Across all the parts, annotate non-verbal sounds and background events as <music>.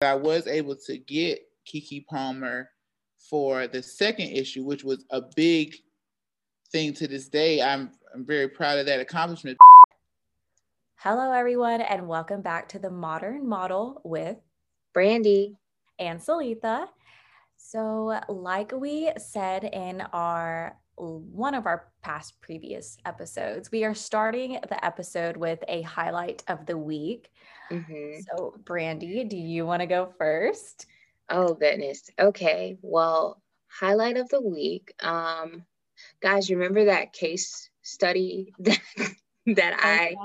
I was able to get Keke Palmer for the second issue, which was a big thing to this day. I'm, I'm very proud of that accomplishment. Hello, everyone, and welcome back to the Modern Model with Brandi and Selitha. So, like we said in our one of our past previous episodes, we are starting the episode with a highlight of the week. Mm-hmm. So, Brandi, do you want to go first? Oh goodness. Okay. Well, highlight of the week. Um, guys, remember that case study <laughs> that that oh, I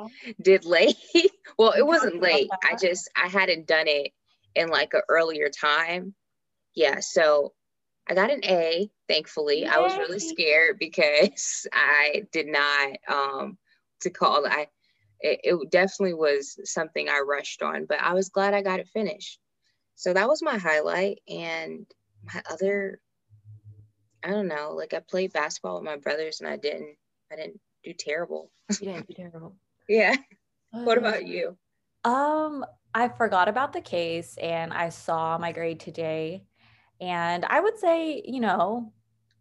did late? <laughs> well, it wasn't late. I just I hadn't done it in like an earlier time. Yeah. So I got an A, thankfully. Yay. I was really scared <laughs> because I did not um to call I it, it definitely was something I rushed on, but I was glad I got it finished. So that was my highlight. And my other, I don't know, like I played basketball with my brothers and I didn't, I didn't do terrible. You didn't do terrible. <laughs> yeah. what about you? Um, I forgot about the case and I saw my grade today. And I would say, you know,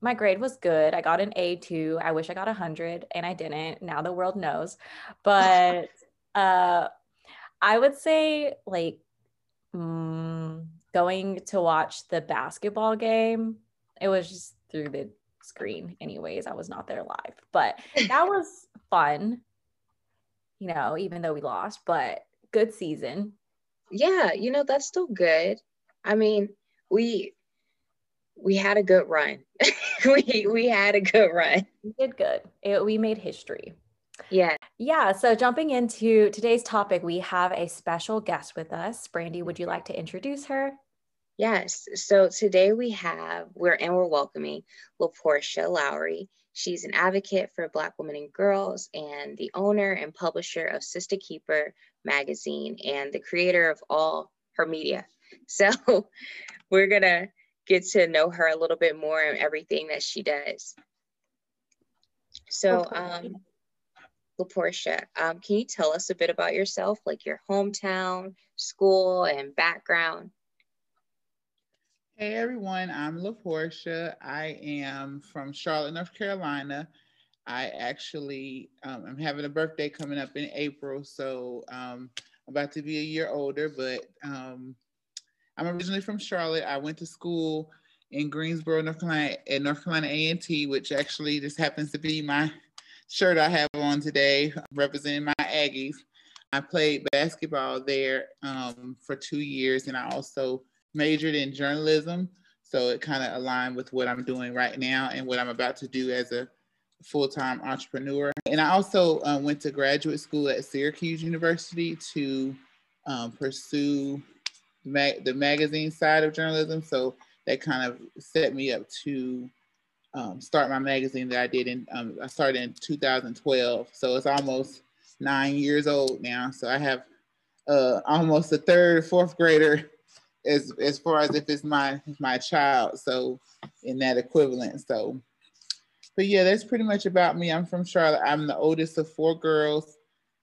my grade was good. I got an A2. I wish I got a 100 and I didn't. Now the world knows. But <laughs> uh I would say like mm, going to watch the basketball game. It was just through the screen, anyways. I was not there live, but that <laughs> was fun, you know, even though we lost, but good season. Yeah, you know, that's still good. I mean, we we had a good run. <laughs> we we had a good run. We did good. It, we made history. Yeah. Yeah. So jumping into today's topic, we have a special guest with us. Brandi, would you like to introduce her? Yes. So today we have, we're and we're welcoming LaPorsha Lowry. She's an advocate for Black women and girls and the owner and publisher of Sista's Keeper magazine and the creator of all her media. <laughs> So we're going to get to know her a little bit more and everything that she does. So, um, LaPorsha, um, can you tell us a bit about yourself, like your hometown, school, and background? Hey everyone, I'm LaPorsha. I am from Charlotte, North Carolina. I actually um, I'm having a birthday coming up in April, so um, I'm about to be a year older. But um, I'm originally from Charlotte. I went to school in Greensboro, North Carolina, at North Carolina A&T, which actually just happens to be my shirt I have on today representing my Aggies. I played basketball there um, for two years and I also majored in journalism. So it kind of aligned with what I'm doing right now and what I'm about to do as a full time entrepreneur. And I also um, went to graduate school at Syracuse University to um, pursue mag- the magazine side of journalism. So that kind of set me up to um, start my magazine that I did in, um, I started in 2012. So it's almost nine years old now. So I have uh, almost a third, fourth grader as, as far as if it's my, my child. So in that equivalent. So, but yeah, that's pretty much about me. I'm from Charlotte. I'm the oldest of four girls.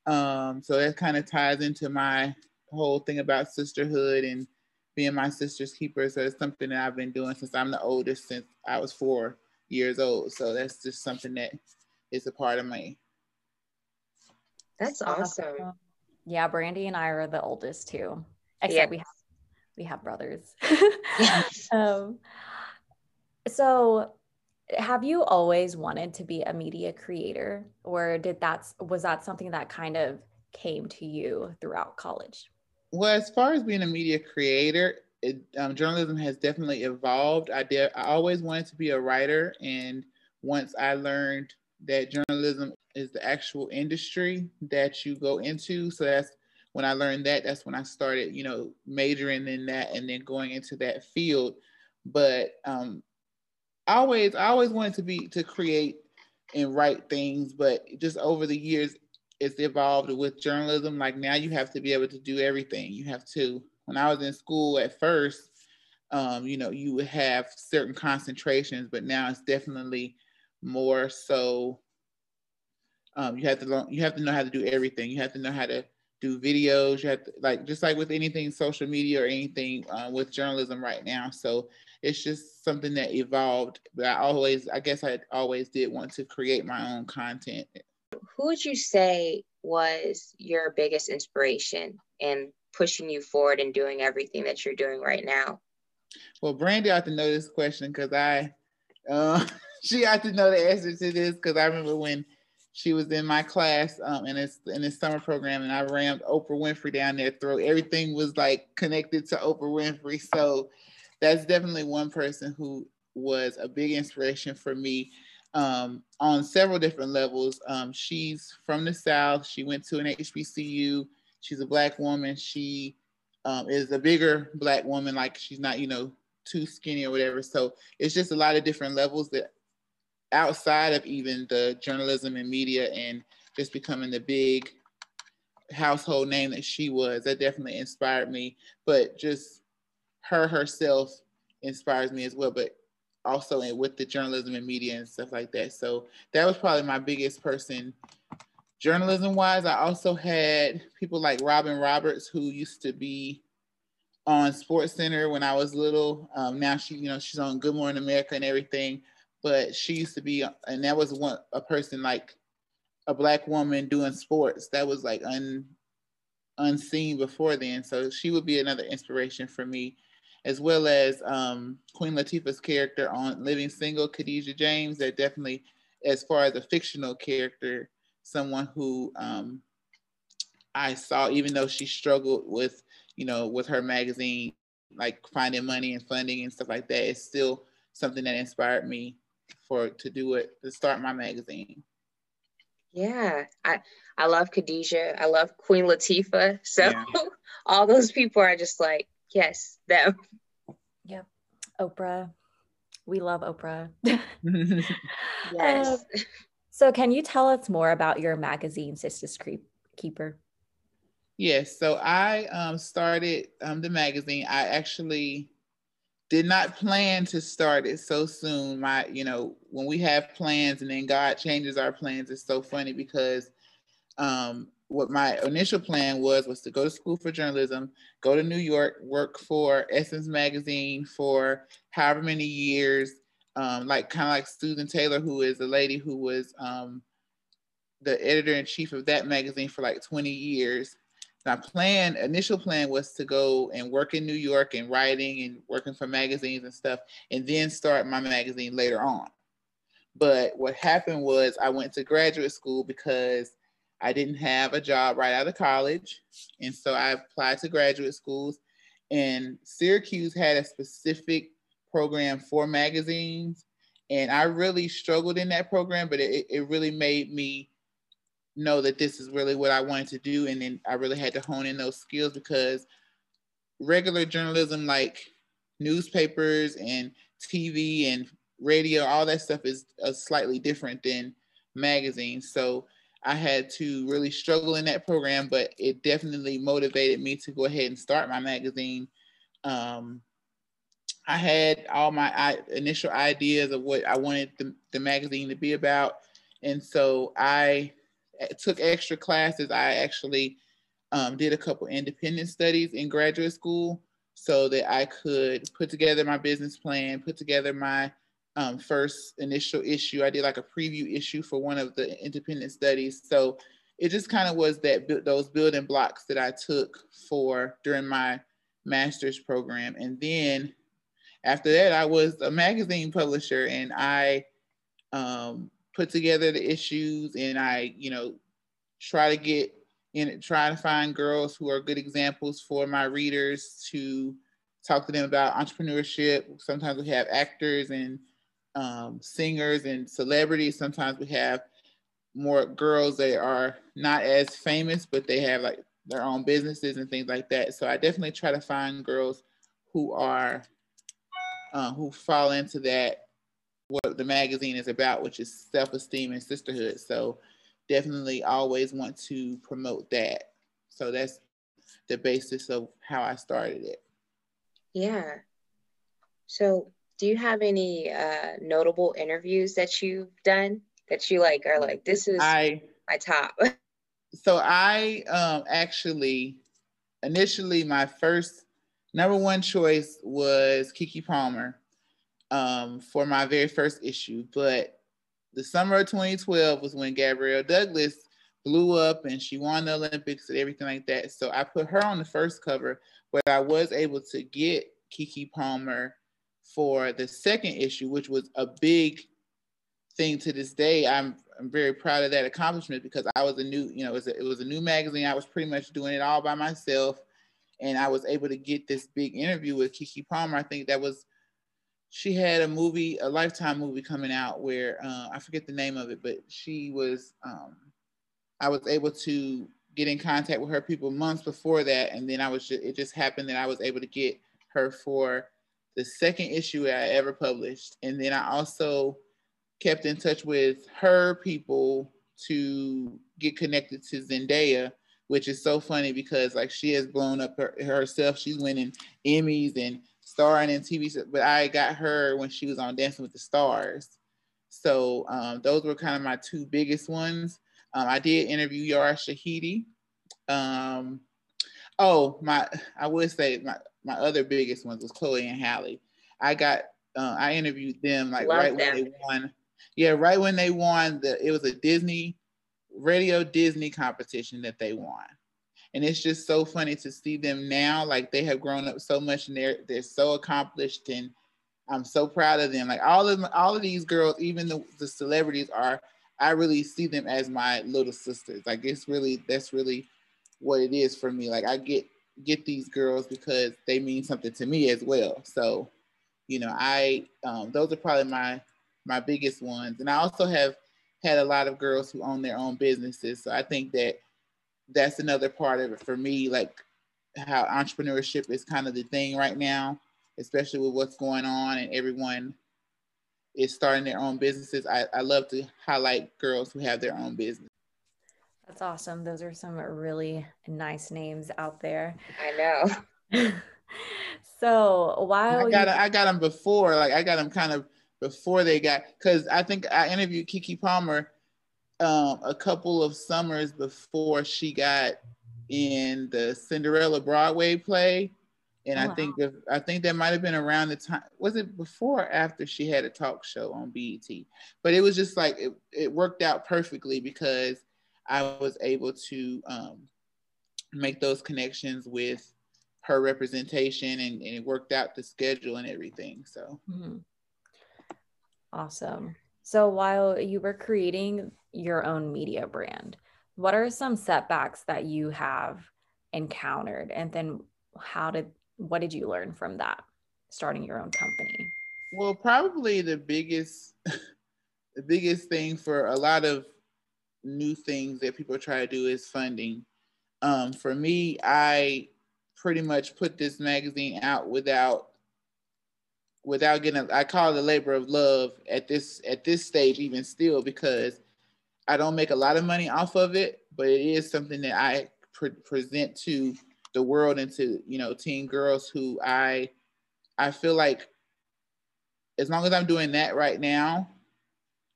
Um, so that kind of ties into my whole thing about sisterhood and being my sister's keeper. So it's something that I've been doing since I'm the oldest since I was four years old. So that's just something that is a part of me. That's awesome. Yeah, Brandi and I are the oldest too. Except yeah. we have we have brothers. <laughs> yes. um, so have you always wanted to be a media creator or did that was that something that kind of came to you throughout college? Well, as far as being a media creator, it, um, journalism has definitely evolved. I did. I always wanted to be a writer, and once I learned that journalism is the actual industry that you go into, so that's when I learned that. That's when I started, you know, majoring in that, and then going into that field. But um, I always, I always wanted to be to create and write things, but just over the years, it's evolved with journalism. Like now, you have to be able to do everything. You have to when I was in school at first, um, you know, you would have certain concentrations, but now it's definitely more so. Um, you have to learn, you have to know how to do everything. You have to know how to do videos. You have to, like just like with anything social media or anything uh, with journalism right now. So it's just something that evolved. But I always, I guess, I always did want to create my own content. Who would you say was your biggest inspiration in pushing you forward and doing everything that you're doing right now? Well, Brandi ought to know this question because I, uh, <laughs> she ought to know the answer to this because I remember when she was in my class um, in this in this summer program, and I rammed Oprah Winfrey down their throat. Everything was like connected to Oprah Winfrey, so that's definitely one person who was a big inspiration for me um, on several different levels. Um, she's from the South. She went to an HBCU. She's a black woman. She um, is a bigger black woman. Like she's not, you know, too skinny or whatever. So it's just a lot of different levels that outside of even the journalism and media and just becoming the big household name that she was, that definitely inspired me. But just her herself inspires me as well. But also in, with the journalism and media and stuff like that. So that was probably my biggest person journalism wise. I also had people like Robin Roberts who used to be on SportsCenter when I was little. Um, now she, you know, she's on Good Morning America and everything. But she used to be, and that was one a person like a black woman doing sports. That was like un unseen before then. So she would be another inspiration for me as well as um, Queen Latifah's character on Living Single, Khadijah James. That definitely, as far as a fictional character, someone who um, I saw, even though she struggled with, you know, with her magazine, like finding money and funding and stuff like that, it's still something that inspired me for to do it to start my magazine. Yeah, I I love Khadijah. I love Queen Latifah. So yeah. <laughs> all those people are just like Yes, them. Yep. Oprah. We love Oprah. <laughs> yes. Um, so, can you tell us more about your magazine, Sista's Keeper? Yes. So, I um, started um, the magazine. I actually did not plan to start it so soon. My, you know, when we have plans and then God changes our plans, it's so funny because um, what my initial plan was was to go to school for journalism, go to New York, work for Essence Magazine for however many years, um, like kind of like Susan Taylor, who is a lady who was um, the editor in chief of that magazine for like 20 years. My plan, initial plan was to go and work in New York and writing and working for magazines and stuff, and then start my magazine later on. But what happened was I went to graduate school because I didn't have a job right out of college. And so I applied to graduate schools. And Syracuse had a specific program for magazines. And I really struggled in that program, but it, it really made me know that this is really what I wanted to do. And then I really had to hone in those skills because regular journalism, like newspapers and TV and radio, all that stuff is uh, slightly different than magazines. So I had to really struggle in that program, but it definitely motivated me to go ahead and start my magazine. Um, I had all my I, initial ideas of what I wanted the, the magazine to be about. And so I eh, took extra classes. I actually um, did a couple independent studies in graduate school so that I could put together my business plan, put together my um, first initial issue. I did like a preview issue for one of the independent studies. So it just kind of was that those building blocks that I took for during my master's program. And then after that, I was a magazine publisher and I um, put together the issues and I, you know, try to get in, try to find girls who are good examples for my readers to talk to them about entrepreneurship. Sometimes we have actors and um, singers and celebrities. Sometimes we have more girls that are not as famous, but they have like their own businesses and things like that. So I definitely try to find girls who are uh, who fall into that what the magazine is about, which is self-esteem and sisterhood. So definitely always want to promote that. So that's the basis of how I started it. Yeah. So do you have any uh, notable interviews that you've done that you like are like this is I my top? <laughs> so I um, actually initially my first number one choice was Keke Palmer um, for my very first issue, but the summer of 2012 was when Gabrielle Douglas blew up and she won the Olympics and everything like that. So I put her on the first cover, but I was able to get Keke Palmer for the second issue, which was a big thing to this day. I'm I'm very proud of that accomplishment because I was a new, you know, it was a, it was a new magazine. I was pretty much doing it all by myself, and I was able to get this big interview with Keke Palmer. I think that was she had a movie, a Lifetime movie coming out where uh, I forget the name of it, but she was. Um, I was able to get in contact with her people months before that, and then I was just, it just happened that I was able to get her for the second issue I ever published, and then I also kept in touch with her people to get connected to Zendaya, which is so funny because like she has blown up her, herself. She's winning Emmys and starring in TV, but I got her when she was on Dancing with the Stars. So um, those were kind of my two biggest ones. Um, I did interview Yara Shahidi. Um, oh, my, I would say my, my other biggest ones was Chloe and Halle. I got, uh, I interviewed them like Love right them. when they won yeah, right when they won the it was a Disney radio Disney competition that they won. And it's just so funny to see them now. Like they have grown up so much and they're they're so accomplished and I'm so proud of them. Like all of all of these girls, even the, the celebrities are, I really see them as my little sisters. Like it's really that's really what it is for me. Like I get get these girls because they mean something to me as well. So, you know, I um, those are probably my my biggest ones. And I also have had a lot of girls who own their own businesses. So I think that that's another part of it for me, like how entrepreneurship is kind of the thing right now, especially with what's going on and everyone is starting their own businesses. I, I love to highlight girls who have their own business. That's awesome. Those are some really nice names out there. I know. <laughs> <laughs> so while I got you- I got them before, like I got them kind of before they got because I think I interviewed Keke Palmer um, a couple of summers before she got in the Cinderella Broadway play. And oh, I think wow. that, I think that might have been around the time. Was it before or after she had a talk show on BET? But it was just like it, it worked out perfectly because I was able to um, make those connections with her representation and, and, it worked out the schedule and everything. So mm-hmm. Awesome. So while you were creating your own media brand, what are some setbacks that you have encountered? And then how did what did you learn from that starting your own company? Well, probably the biggest <laughs> the biggest thing for a lot of new things that people try to do is funding. Um, for me, I pretty much put this magazine out without without getting I call it a labor of love at this at this stage even still because I don't make a lot of money off of it, but it is something that I pre- present to the world and to you know teen girls who I I feel like as long as I'm doing that right now,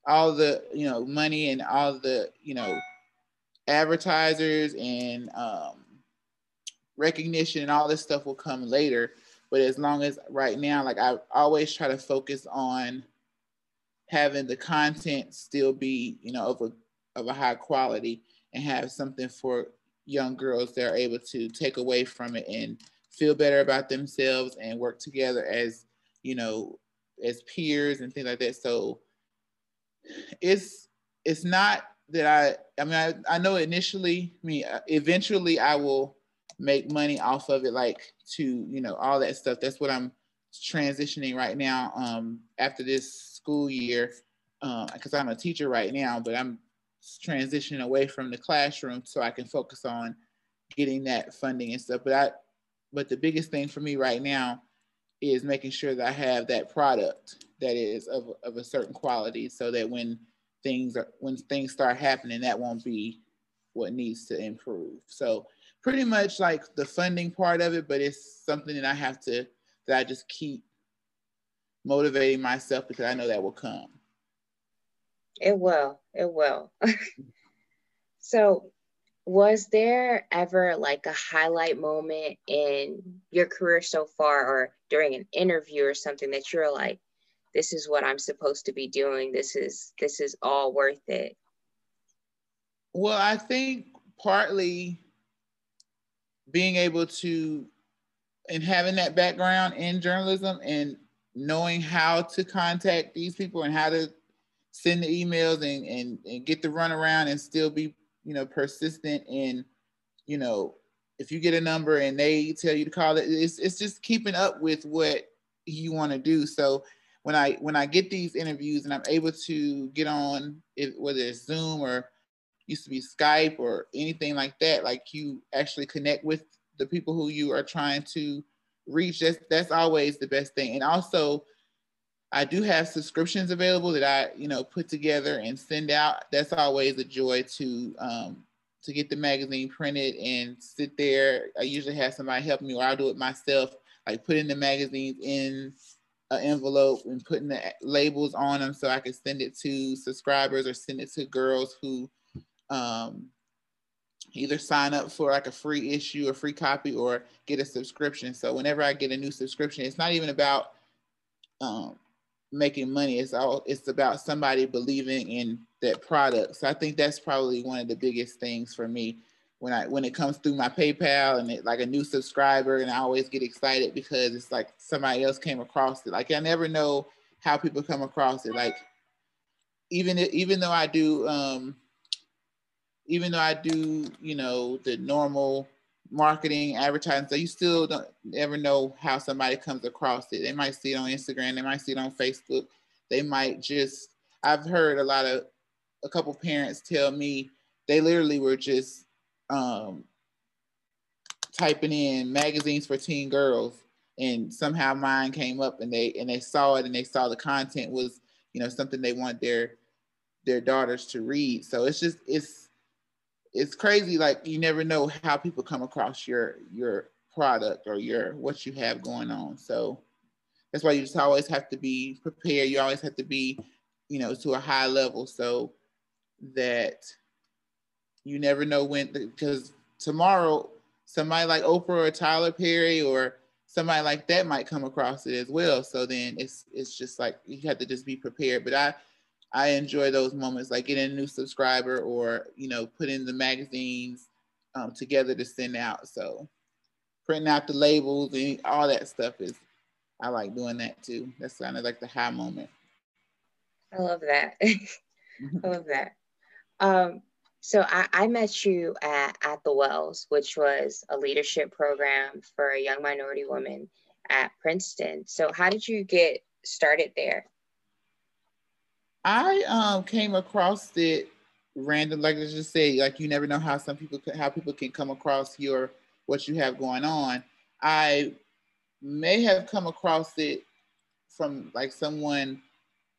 all the you know money and all the you know advertisers and um, recognition and all this stuff will come later but as long as right now, like I always try to focus on having the content still be, you know, of a of a high quality and have something for young girls that are able to take away from it and feel better about themselves and work together as, you know, as peers and things like that. So it's it's not that I I mean I, I know initially I mean eventually I will make money off of it, like to, you know, all that stuff. That's what I'm transitioning right now um, after this school year, because uh, I'm a teacher right now, but I'm transitioning away from the classroom so I can focus on getting that funding and stuff. But I, but the biggest thing for me right now is making sure that I have that product that is of, of a certain quality so that when things are when things start happening, that won't be what needs to improve. So pretty much like the funding part of it, but it's something that I have to that I just keep motivating myself because I know that will come. It will. It will. <laughs> so was there ever like a highlight moment in your career so far or during an interview or something that you're like this is what i'm supposed to be doing. This is this is all worth it. Well i think partly being able to and having that background in journalism and knowing how to contact these people and how to send the emails and, and, and get the runaround and still be you know, persistent in, you know, if you get a number and they tell you to call it, it's, it's just keeping up with what you want to do. So when I when I get these interviews and I'm able to get on it, whether it's Zoom or used to be Skype or anything like that, like you actually connect with the people who you are trying to reach. That's that's always the best thing. And also I do have subscriptions available that I, you know, put together and send out. That's always a joy to um, to get the magazine printed and sit there. I usually have somebody help me, or I'll do it myself, like putting the magazines in an envelope and putting the labels on them so I can send it to subscribers or send it to girls who um, either sign up for like a free issue, a free copy, or get a subscription. So whenever I get a new subscription, it's not even about um, making money. It's all it's about somebody believing in that product. So I think that's probably one of the biggest things for me when I when it comes through my PayPal and it like a new subscriber and I always get excited because it's like somebody else came across it. Like I never know how people come across it. Like even even though I do um even though I do, you know, the normal marketing, advertising. So you still don't ever know how somebody comes across it. They might see it on Instagram, they might see it on Facebook. They might just, I've heard a lot of, a couple parents tell me they literally were just um, typing in magazines for teen girls and somehow mine came up and they and they saw it and they saw the content was you know something they want their their daughters to read so it's just it's it's crazy. Like you never know how people come across your your product or your what you have going on. So that's why you just always have to be prepared. You always have to be, you know, to a high level so that you never know when because tomorrow somebody like Oprah or Tyler Perry or somebody like that might come across it as well. So then it's it's just like you have to just be prepared. But I I enjoy those moments, like getting a new subscriber or you know putting the magazines um, together to send out. So printing out the labels and all that stuff is I like doing that too. That's kind of like the high moment. I love that. <laughs> I love that. Um, so I, I, met you at, at the Wells, which was a leadership program for a young minority woman at Princeton. So how did you get started there? I um came across it random, like I just said, like you never know how some people how people can come across your what you have going on. I may have come across it from like someone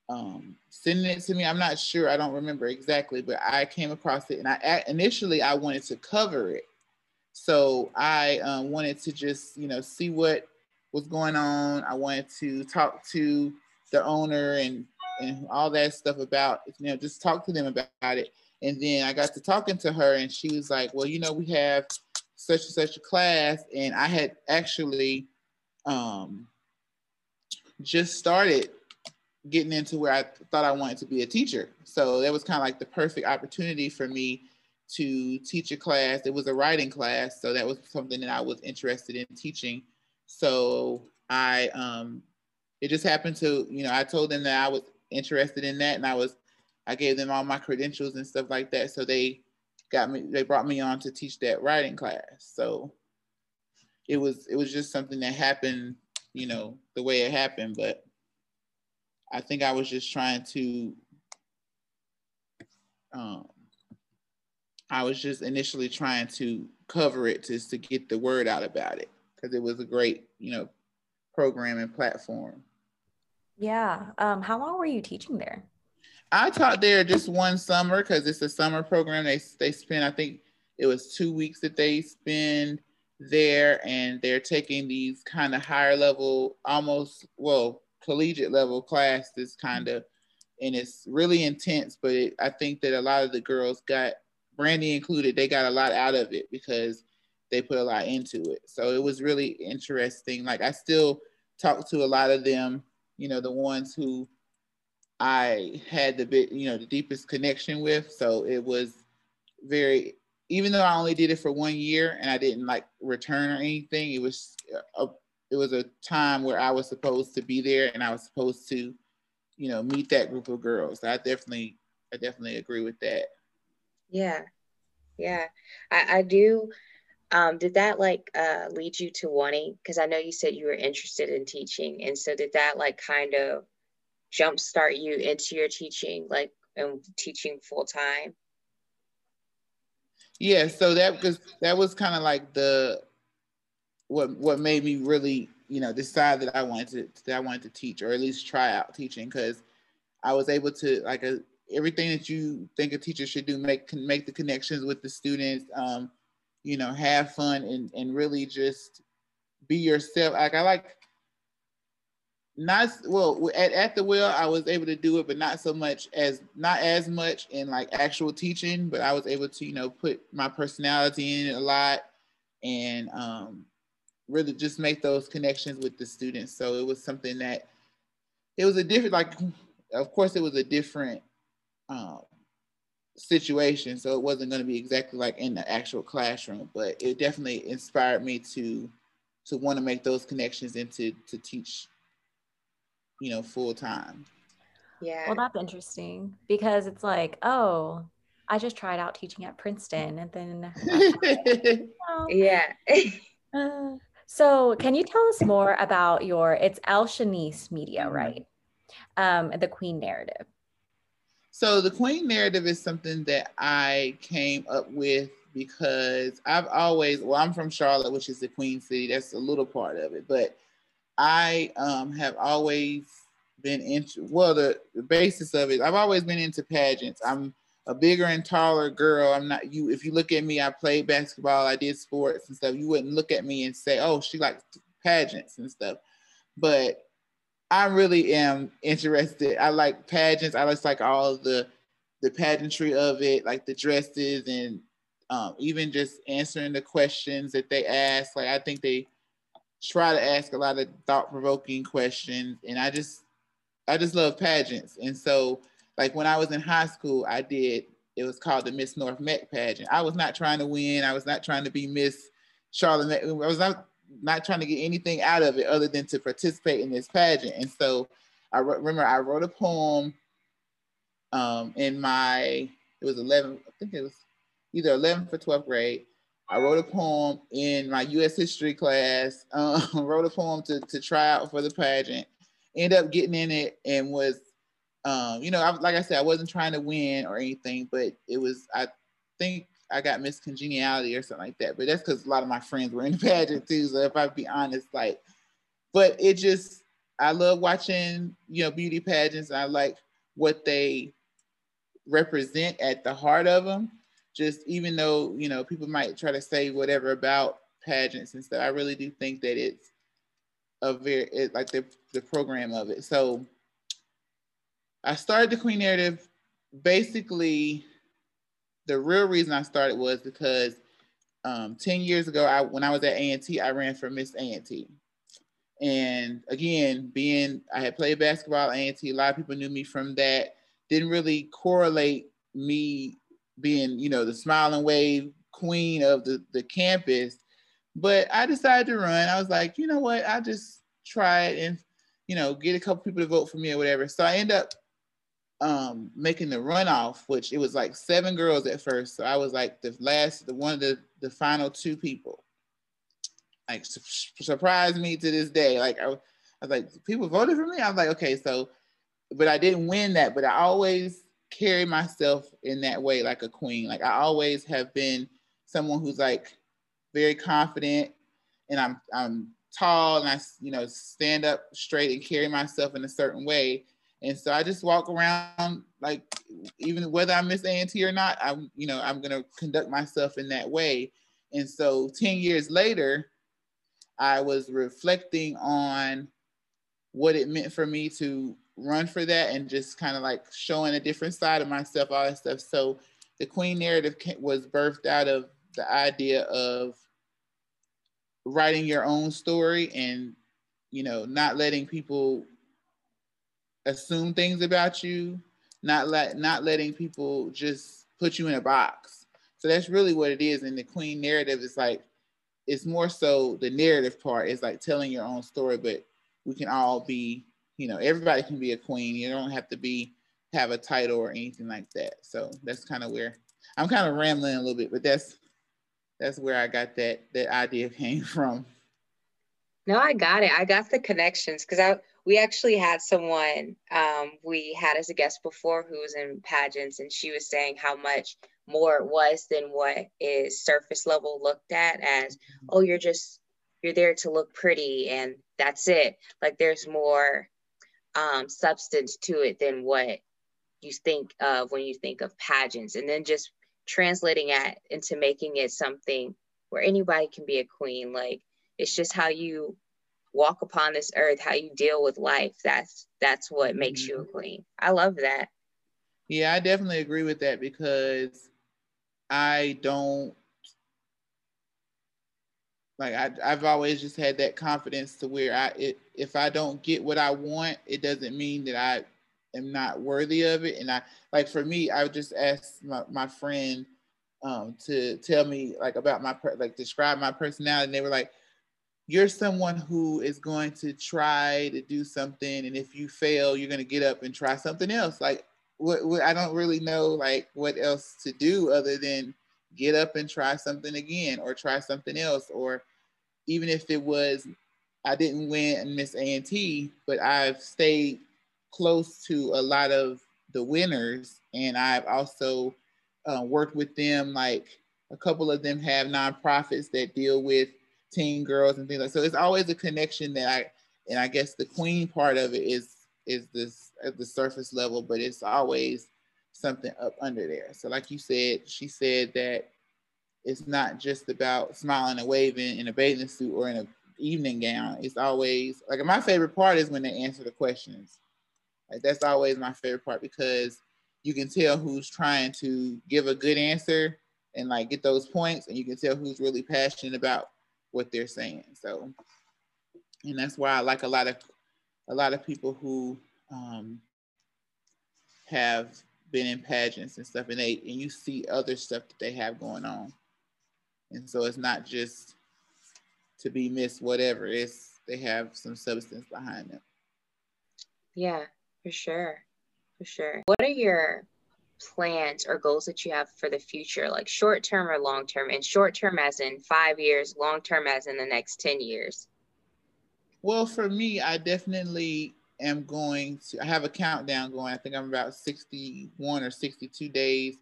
um, sending it to me. I'm not sure. I don't remember exactly, but I came across it, and I initially I wanted to cover it, so I um, wanted to just you know see what was going on. I wanted to talk to the owner and and all that stuff about, you know, just talk to them about it. And then I got to talking to her, and she was like, Well, you know, we have such and such a class. And I had actually um, just started getting into where I thought I wanted to be a teacher. So that was kind of like the perfect opportunity for me to teach a class. It was a writing class. So that was something that I was interested in teaching. So I, um, it just happened to, you know, I told them that I was interested in that, and I was I gave them all my credentials and stuff like that. So they got me they brought me on to teach that writing class. So it was it was just something that happened, you know, the way it happened. But I think I was just trying to um I was just initially trying to cover it just to get the word out about it because it was a great, you know, program and platform. Yeah. Um, how long were you teaching there? I taught there just one summer because it's a summer program. They they spend, I think it was two weeks that they spend there, and they're taking these kind of higher level, almost well collegiate level classes, kind of, and it's really intense. But it, I think that a lot of the girls got Brandi included, they got a lot out of it because they put a lot into it. So it was really interesting. Like I still talk to a lot of them, you know, the ones who I had the bit, you know, the deepest connection with. So it was very, even though I only did it for one year and I didn't like return or anything, it was uh, a, it was a time where I was supposed to be there and I was supposed to, you know, meet that group of girls. I definitely, I definitely agree with that. Yeah, yeah, I, I do. Um, did that like uh, lead you to wanting? Because I know you said you were interested in teaching, and so did that like kind of jumpstart you into your teaching, like and teaching full time? Yeah, so that because that was kind of like the what what made me really you know decide that I wanted to that I wanted to teach or at least try out teaching because I was able to like a, uh, everything that you think a teacher should do make can make the connections with the students um you know have fun and and really just be yourself. Like I like not well at, at the well i was able to do it but not so much as not as much in like actual teaching but i was able to you know put my personality in it a lot and um, really just make those connections with the students. So it was something that it was a different like of course it was a different um, situation so it wasn't going to be exactly like in the actual classroom but it definitely inspired me to to want to make those connections and to to teach you know, full time. Yeah. Well, that's interesting because it's like, oh, I just tried out teaching at Princeton and then. <laughs> <laughs> Yeah. uh, so, can you tell us more about your, it's Elle Shanice Media, mm-hmm. right? Um, the Queen narrative. So, the Queen narrative is something that I came up with because I've always, well, I'm from Charlotte, which is the Queen City. That's a little part of it, but I um, have always been into well the, the basis of it. I've always been into pageants. I'm a bigger and taller girl. I'm not you. If you look at me, I played basketball. I did sports and stuff. You wouldn't look at me and say, "Oh, she likes pageants and stuff." But I really am interested. I like pageants. I just like all the the pageantry of it, like the dresses and um, even just answering the questions that they ask. Like I think they try to ask a lot of thought provoking questions, and I just I just love pageants. And so, like when I was in high school, I did it was called the Miss North Meck pageant. I was not trying to win. I was not trying to be Miss Charlotte. I was not not trying to get anything out of it other than to participate in this pageant. And so, I remember I wrote a poem um, in my it was 11. I think it was either 11th or 12th grade I wrote a poem in my U.S. history class. <laughs> Um, wrote a poem to, to try out for the pageant. Ended up getting in it and was, um, you know, I, like I said, I wasn't trying to win or anything, but it was. I think I got Miss Congeniality or something like that. But that's because a lot of my friends were in the <laughs> pageant too. So if I be honest, like, but it just, I love watching, you know, beauty pageants. I like what they represent at the heart of them just even though you know people might try to say whatever about pageants and stuff, I really do think that it's a very it, like the the program of it. So I started the Queen Narrative. Basically, the real reason I started was because um, 10 years ago, I when I was at A&T, I ran for Miss A&T. And again, being I had played basketball at A&T, a lot of people knew me from that. Didn't really correlate me being, you know, the smiling wave queen of the, the campus. But I decided to run. I was like, you know what? I'll just try it and, you know, get a couple people to vote for me or whatever. So I end up um, making the runoff, which it was like seven girls at first. So I was like the last, the one of the, the final two people. Like su- surprised me to this day. Like I, I was like, people voted for me. I was like, okay, so, but I didn't win that. But I always carry myself in that way like a queen. Like I always have been someone who's like very confident and I'm I'm tall and I you know stand up straight and carry myself in a certain way. And so I just walk around like even whether I miss A&T or not, I'm you know I'm gonna conduct myself in that way. And so 10 years later, I was reflecting on what it meant for me to run for that and just kind of like showing a different side of myself, all that stuff. So the queen narrative was birthed out of the idea of writing your own story and you know not letting people assume things about you not let not letting people just put you in a box. So that's really what it is. And the queen narrative is like it's more so the narrative part is like telling your own story but we can all be you know everybody can be a queen. You don't have to be have a title or anything like that. So that's kind of where i'm kind of rambling a little bit but that's that's where i got that that idea <laughs> came from. No i got it. I got the connections because i we actually had someone um, we had as a guest before who was in pageants and she was saying how much more it was than what is surface level looked at as oh you're just you're there to look pretty and that's it. Like there's more um, substance to it than what you think of when you think of pageants. And then just translating it into making it something where anybody can be a queen. Like it's just how you walk upon this earth how you deal with life that's that's what makes mm-hmm. you a queen i love that yeah i definitely agree with that because i don't like I, I've always just had that confidence to where I it, if I don't get what I want, it doesn't mean that I am not worthy of it. And I like for me, I would just asked my, my friend um, to tell me like about my like describe my personality, and they were like, "You're someone who is going to try to do something, and if you fail, you're going to get up and try something else." Like, what, what I don't really know like what else to do other than get up and try something again or try something else or even if it was I didn't win Miss A&T, but I've stayed close to a lot of the winners and I've also uh, worked with them like a couple of them have nonprofits that deal with teen girls and things like so it's always a connection that I and I guess the queen part of it is is this at the surface level but it's always something up under there. So like you said, she said that it's not just about smiling and waving in a bathing suit or in an evening gown. It's always like my favorite part is when they answer the questions. Like that's always my favorite part because you can tell who's trying to give a good answer and like get those points, and you can tell who's really passionate about what they're saying. So, and that's why I like a lot of a lot of people who um, have been in pageants and stuff, and they and you see other stuff that they have going on, and so it's not just to be missed. Whatever it's they have some substance behind them. Yeah, for sure, for sure. What are your plans or goals that you have for the future, like short term or long term? And short term as in five years, long term as in the next ten years. Well, for me, I definitely am going to, I have a countdown going. I think I'm about 61 or 62 days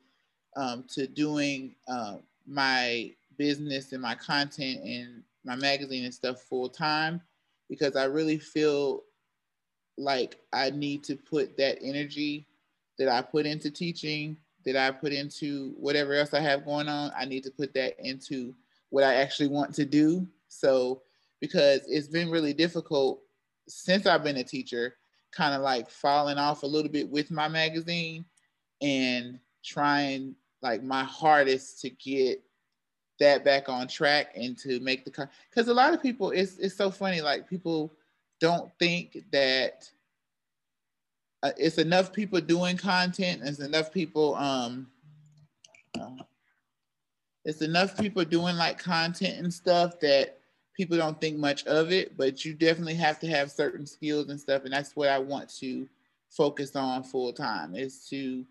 um, to doing uh, my business and my content and my magazine and stuff full time because I really feel like I need to put that energy that I put into teaching, that I put into whatever else I have going on. I need to put that into what I actually want to do. So, because it's been really difficult since I've been a teacher, kind of like falling off a little bit with my magazine and trying like my hardest to get that back on track and to make the because a lot of people it's it's so funny like people don't think that uh, it's enough people doing content it's enough people um uh, it's enough people doing like content and stuff that people don't think much of it, but you definitely have to have certain skills and stuff. And that's what I want to focus on full time is to,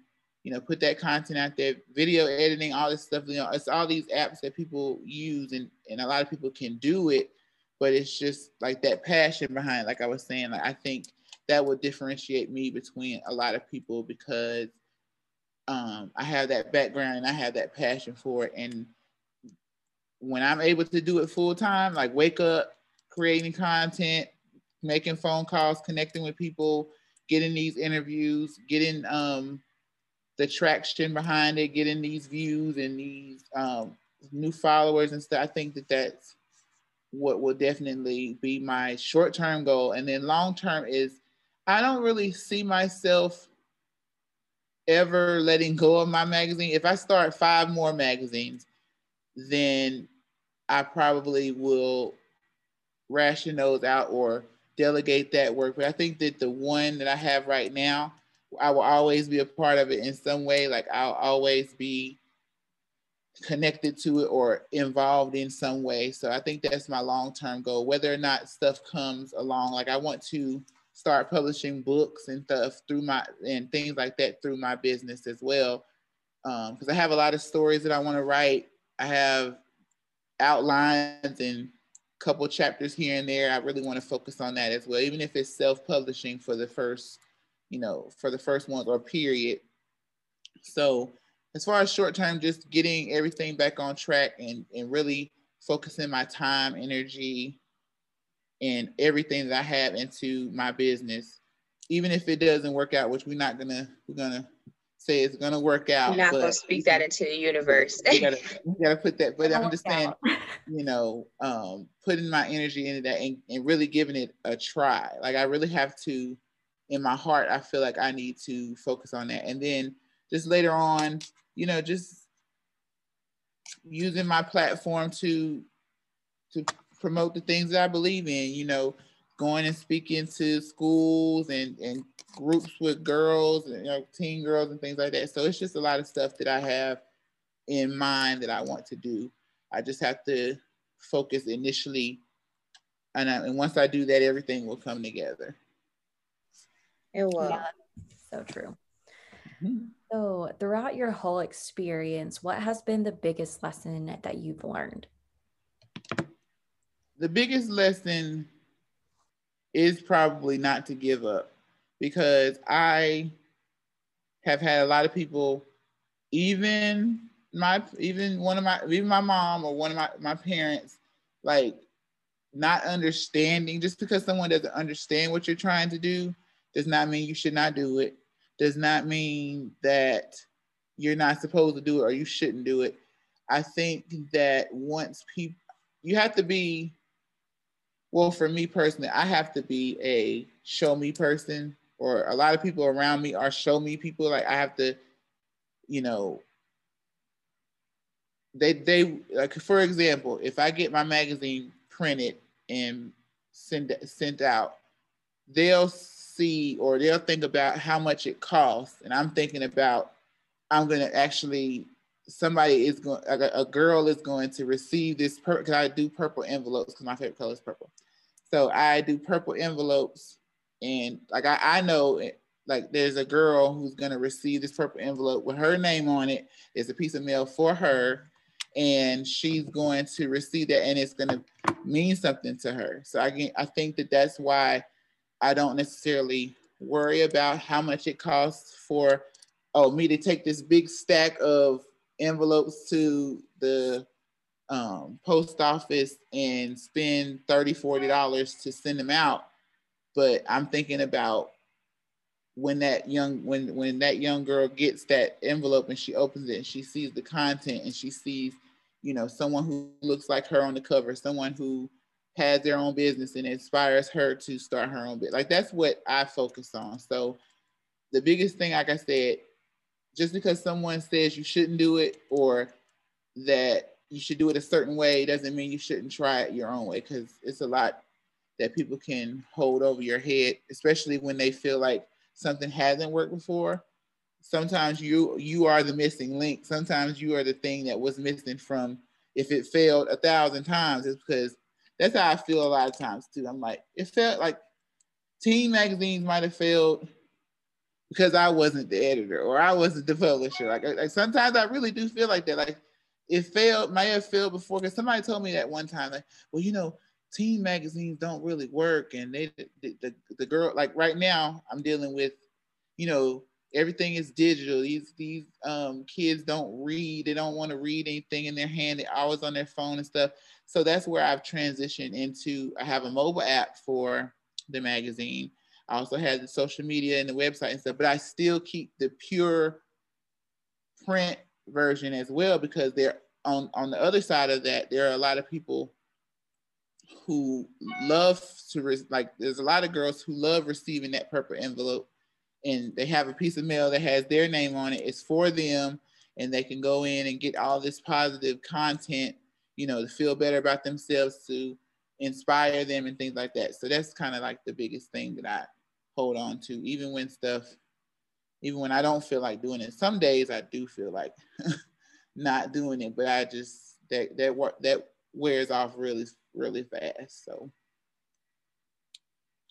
you know, put that content out there, video editing, all this stuff. You know, it's all these apps that people use and, and a lot of people can do it, but it's just like that passion behind, like I was saying, like I think that would differentiate me between a lot of people because um, I have that background and I have that passion for it. And when I'm able to do it full time, like wake up, creating content, making phone calls, connecting with people, getting these interviews, getting um, the traction behind it, getting these views and these um, new followers and stuff. I think that that's what will definitely be my short term goal. And then long term is I don't really see myself ever letting go of my magazine. If I start five more magazines, then I probably will ration those out or delegate that work. But I think that the one that I have right now, I will always be a part of it in some way. Like I'll always be connected to it or involved in some way. So I think that's my long term goal. Whether or not stuff comes along, like I want to start publishing books and stuff through my and things like that through my business as well. Because um, I have a lot of stories that I want to write. I have outlines and a couple chapters here and there. I really want to focus on that as well, even if it's self-publishing for the first, you know, for the first one or period. So as far as short term, just getting everything back on track and, and really focusing my time, energy, and everything that I have into my business, even if it doesn't work out, which we're not gonna we're gonna say it's gonna work out. You're not gonna speak that into the universe. we, gotta, we gotta put that, but I'm just saying, you know, um, putting my energy into that and, and really giving it a try. Like I really have to, in my heart, I feel like I need to focus on that. And then just later on, you know, just using my platform to to promote the things that I believe in, you know, going and speaking to schools and, and groups with girls and you know, teen girls and things like that. So it's just a lot of stuff that I have in mind that I want to do. I just have to focus initially. And, I, and once I do that, everything will come together. It will. Yeah, so true. Mm-hmm. So, throughout your whole experience, what has been the biggest lesson that you've learned? The biggest lesson is probably not to give up because I have had a lot of people, even my even one of my even my mom or one of my, my parents, like not understanding just because someone doesn't understand what you're trying to do does not mean you should not do it does not mean that you're not supposed to do it or you shouldn't do it. I think that once people, you have to be, well, for me personally, I have to be a show me person, or a lot of people around me are show me people. Like I have to, you know, they they like for example, if I get my magazine printed and sent sent out, they'll see or they'll think about how much it costs. And I'm thinking about, I'm going to actually, somebody is going, a, a girl is going to receive this, because I do purple envelopes because my favorite color is purple. So I do purple envelopes. And like I, I know like there's a girl who's to receive this purple envelope with her name on it. It's a piece of mail for her and she's going to receive that and it's to mean something to her so i, can, I think that that's why I don't necessarily worry about how much it costs for oh me to take this big stack of envelopes to the um, post office and spend 30 40 dollars to send them out but i'm thinking about when that young when when that young girl gets that envelope and she opens it and she sees the content and she sees you know someone who looks like her on the cover someone who has their own business and inspires her to start her own business. Like that's what I focus on. So the biggest thing, like I said, just because someone says you shouldn't do it or that you should do it a certain way doesn't mean you shouldn't try it your own way because it's a lot that people can hold over your head, especially when they feel like something hasn't worked before. Sometimes you you are the missing link. Sometimes you are the thing that was missing from if it failed a thousand times, it's because that's how I feel a lot of times too. I'm like, it felt like teen magazines might have failed because I wasn't the editor or I wasn't the publisher. Like, like sometimes I really do feel like that. Like it failed, may have failed before. Because somebody told me that one time, like, well, you know, teen magazines don't really work, and they the, the, the girl like right now I'm dealing with, you know, everything is digital. These these um, kids don't read. They don't want to read anything in their hand. They're always on their phone and stuff. So that's where I've transitioned into. I have a mobile app for the magazine. I also have the social media and the website and stuff, but I still keep the pure print version as well because there on on the other side of that there are a lot of people who love to re- like there's a lot of girls who love receiving that purple envelope and they have a piece of mail that has their name on it. It's for them, and they can go in and get all this positive content, you know, to feel better about themselves, to inspire them, and things like that. So that's kind of like the biggest thing that I hold on to, even when stuff, even when I don't feel like doing it. Some days I do feel like <laughs> not doing it, but I just that that work that wears off really really fast. So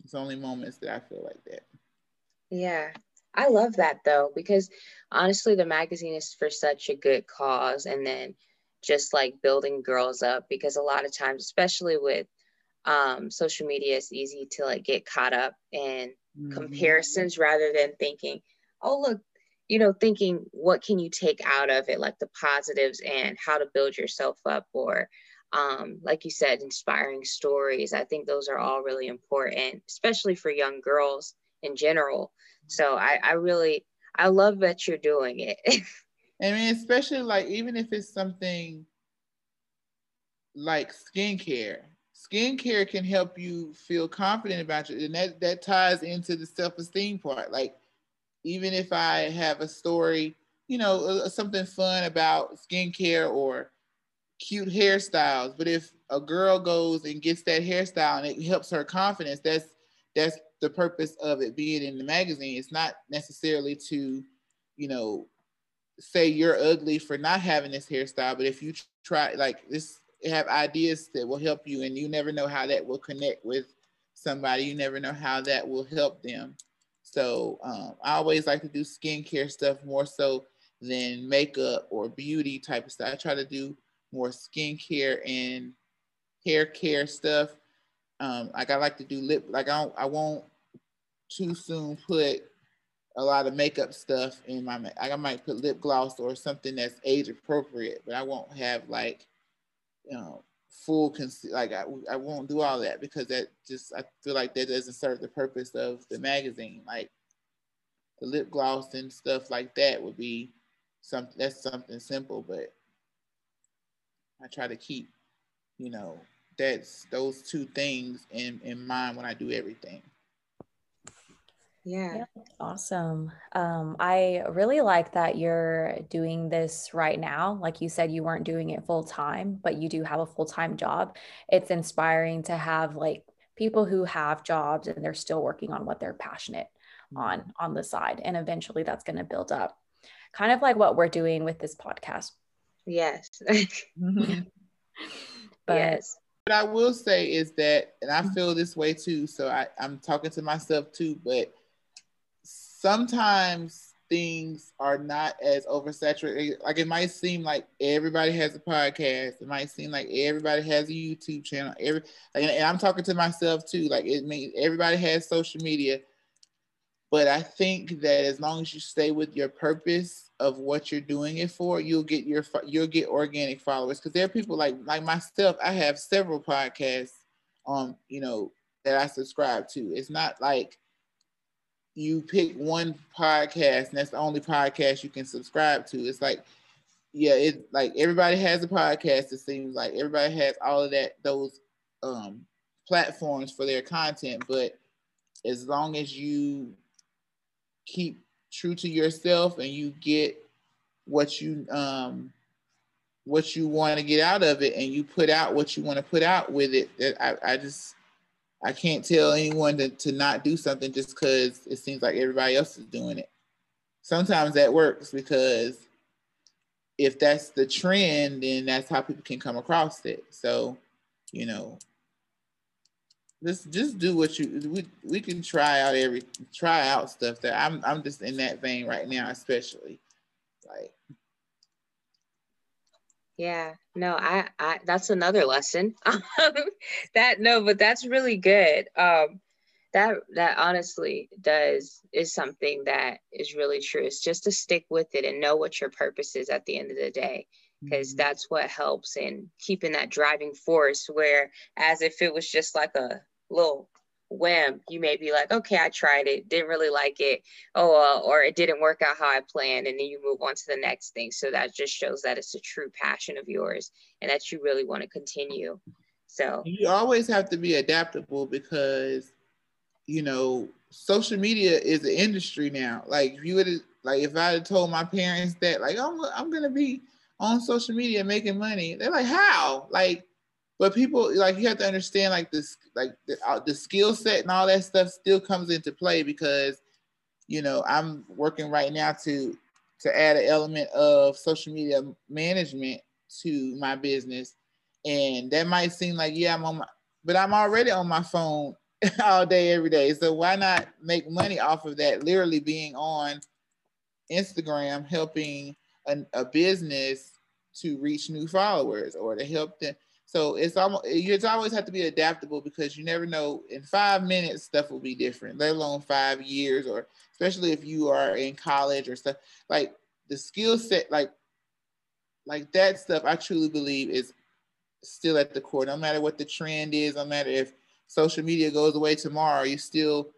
it's only moments that I feel like that. Yeah. I love that though, because honestly, the magazine is for such a good cause. And then just like building girls up, because a lot of times, especially with um, social media, it's easy to like get caught up in mm-hmm. comparisons rather than thinking, oh, look, you know, thinking what can you take out of it, like the positives and how to build yourself up, or um, like you said, inspiring stories. I think those are all really important, especially for young girls in general. So I, I really, I love that you're doing it. <laughs> I mean, especially like even if it's something like skincare. Skincare can help you feel confident about you, and that that ties into the self-esteem part. Like, even if I have a story, you know, something fun about skincare or cute hairstyles, but if a girl goes and gets that hairstyle and it helps her confidence, that's that's the purpose of it being in the magazine. It's not necessarily to, you know, say you're ugly for not having this hairstyle, but if you try like this, have ideas that will help you, and you never know how that will connect with somebody. You never know how that will help them. So um, I always like to do skincare stuff more so than makeup or beauty type of stuff. I try to do more skincare and hair care stuff. Um, like I like to do lip, like I don't, I won't too soon put a lot of makeup stuff in my I might put lip gloss or something that's age appropriate, but I won't have like you know full conceal like I, I won't do all that because that just I feel like that doesn't serve the purpose of the magazine. Like the lip gloss and stuff like that would be something that's something simple, but I try to keep, you know, that's those two things in, in mind when I do everything. Yeah. yeah. Awesome. Um, I really like that you're doing this right now. Like you said, you weren't doing it full time, but you do have a full time job. It's inspiring to have like people who have jobs and they're still working on what they're passionate on mm-hmm. on the side. And eventually that's going to build up. Kind of like what we're doing with this podcast. Yes. <laughs> <laughs> But yes. What I will say is that, and I feel this way too, so I, I'm talking to myself too, but sometimes things are not as oversaturated. Like it might seem like everybody has a podcast. It might seem like everybody has a YouTube channel. Every and I'm talking to myself too. Like it means everybody has social media. But I think that as long as you stay with your purpose of what you're doing it for, you'll get your you'll get organic followers. Because there are people like like myself. I have several podcasts, um, you know, that I subscribe to. It's not like you pick one podcast and that's the only podcast you can subscribe to. It's like, yeah, it like everybody has a podcast. It seems like everybody has all of that those um, platforms for their content, but as long as you keep true to yourself and you get what you um what you want to get out of it and you put out what you want to put out with it I, I just I can't tell anyone to, to not do something just because it seems like everybody else is doing it. Sometimes that works because if that's the trend, then that's how people can come across it. So, you know, just just do what you we we can try out every try out stuff that I'm I'm just in that vein right now, especially like yeah, no, I, I that's another lesson. <laughs> that no, but that's really good. Um, that that honestly does is something that is really true. It's just to stick with it and know what your purpose is at the end of the day, because mm-hmm. that's what helps in keeping that driving force. Where as if it was just like a little whim, you may be like, okay, I tried it, didn't really like it, oh, uh, or it didn't work out how I planned, and then you move on to the next thing. So that just shows that it's a true passion of yours and that you really want to continue. So you always have to be adaptable because you know, social media is an industry now. Like if you would like if I had told my parents that like I'm I'm gonna be on social media making money, they're like, how? Like, but people like you have to understand like this like the, uh, the skill set and all that stuff still comes into play because you know I'm working right now to to add an element of social media management to my business, and that might seem like yeah I'm on my but I'm already on my phone <laughs> all day, every day. So why not make money off of that? Literally being on Instagram, helping a, a business to reach new followers or to help them. So it's almost you always have to be adaptable because you never know. In five minutes, stuff will be different. Let alone five years, or especially if you are in college or stuff like the skill set, like like that stuff. I truly believe is still at the core. No matter what the trend is, no matter if social media goes away tomorrow, you still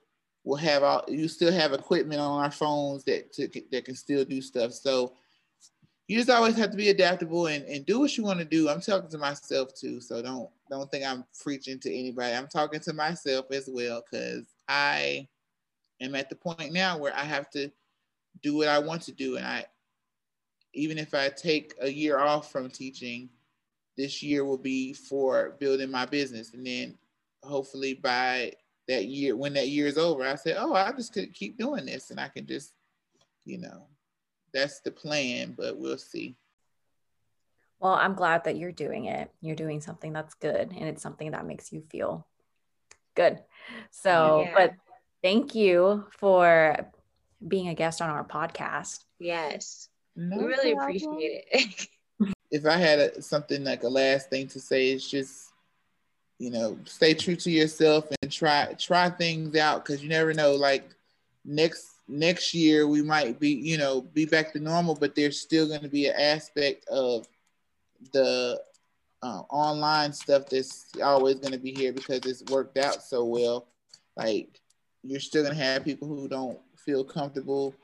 will have all you still have equipment on our phones that to, that can still do stuff. So you just always have to be adaptable and, and do what you want to do. I'm talking to myself too, so don't don't think I'm preaching to anybody. I'm talking to myself as well because I am at the point now where I have to do what I want to do, and I even if I take a year off from teaching, this year will be for building my business, and then hopefully by that year, when that year is over, I say, oh, I just could keep doing this, and I can just, you know, that's the plan, but we'll see. Well, I'm glad that you're doing it. You're doing something that's good and it's something that makes you feel good. So, yeah. but thank you for being a guest on our podcast. Yes. No we really problem. appreciate it. <laughs> if I had a, something like a last thing to say, it's just, you know, stay true to yourself and try try things out because you never know. Like next next year we might be, you know, be back to normal, but there's still going to be an aspect of the uh, online stuff that's always going to be here because it's worked out so well. Like you're still going to have people who don't feel comfortable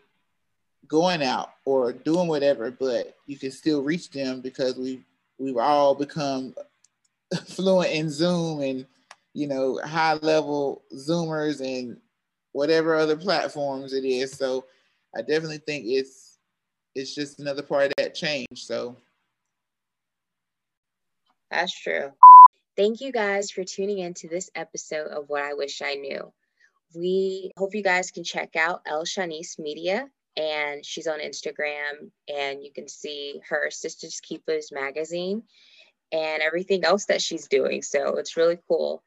going out or doing whatever, but you can still reach them because we we've all become <laughs> fluent in Zoom and you know high level Zoomers and whatever other platforms it is. So I definitely think it's it's just another part of that change. So that's true. Thank you guys for tuning in to this episode of What I Wish I Knew. We hope you guys can check out Elle Shanice Media and she's on Instagram and you can see her Sista's Keepers magazine and everything else that she's doing. So it's really cool.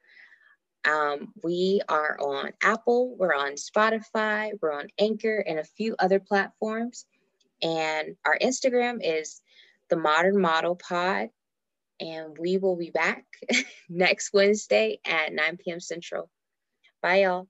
Um, we are on Apple, we're on Spotify, we're on Anchor, and a few other platforms. And our Instagram is the Modern Model Pod. And we will be back <laughs> next Wednesday at 9 p.m. Central. Bye, y'all.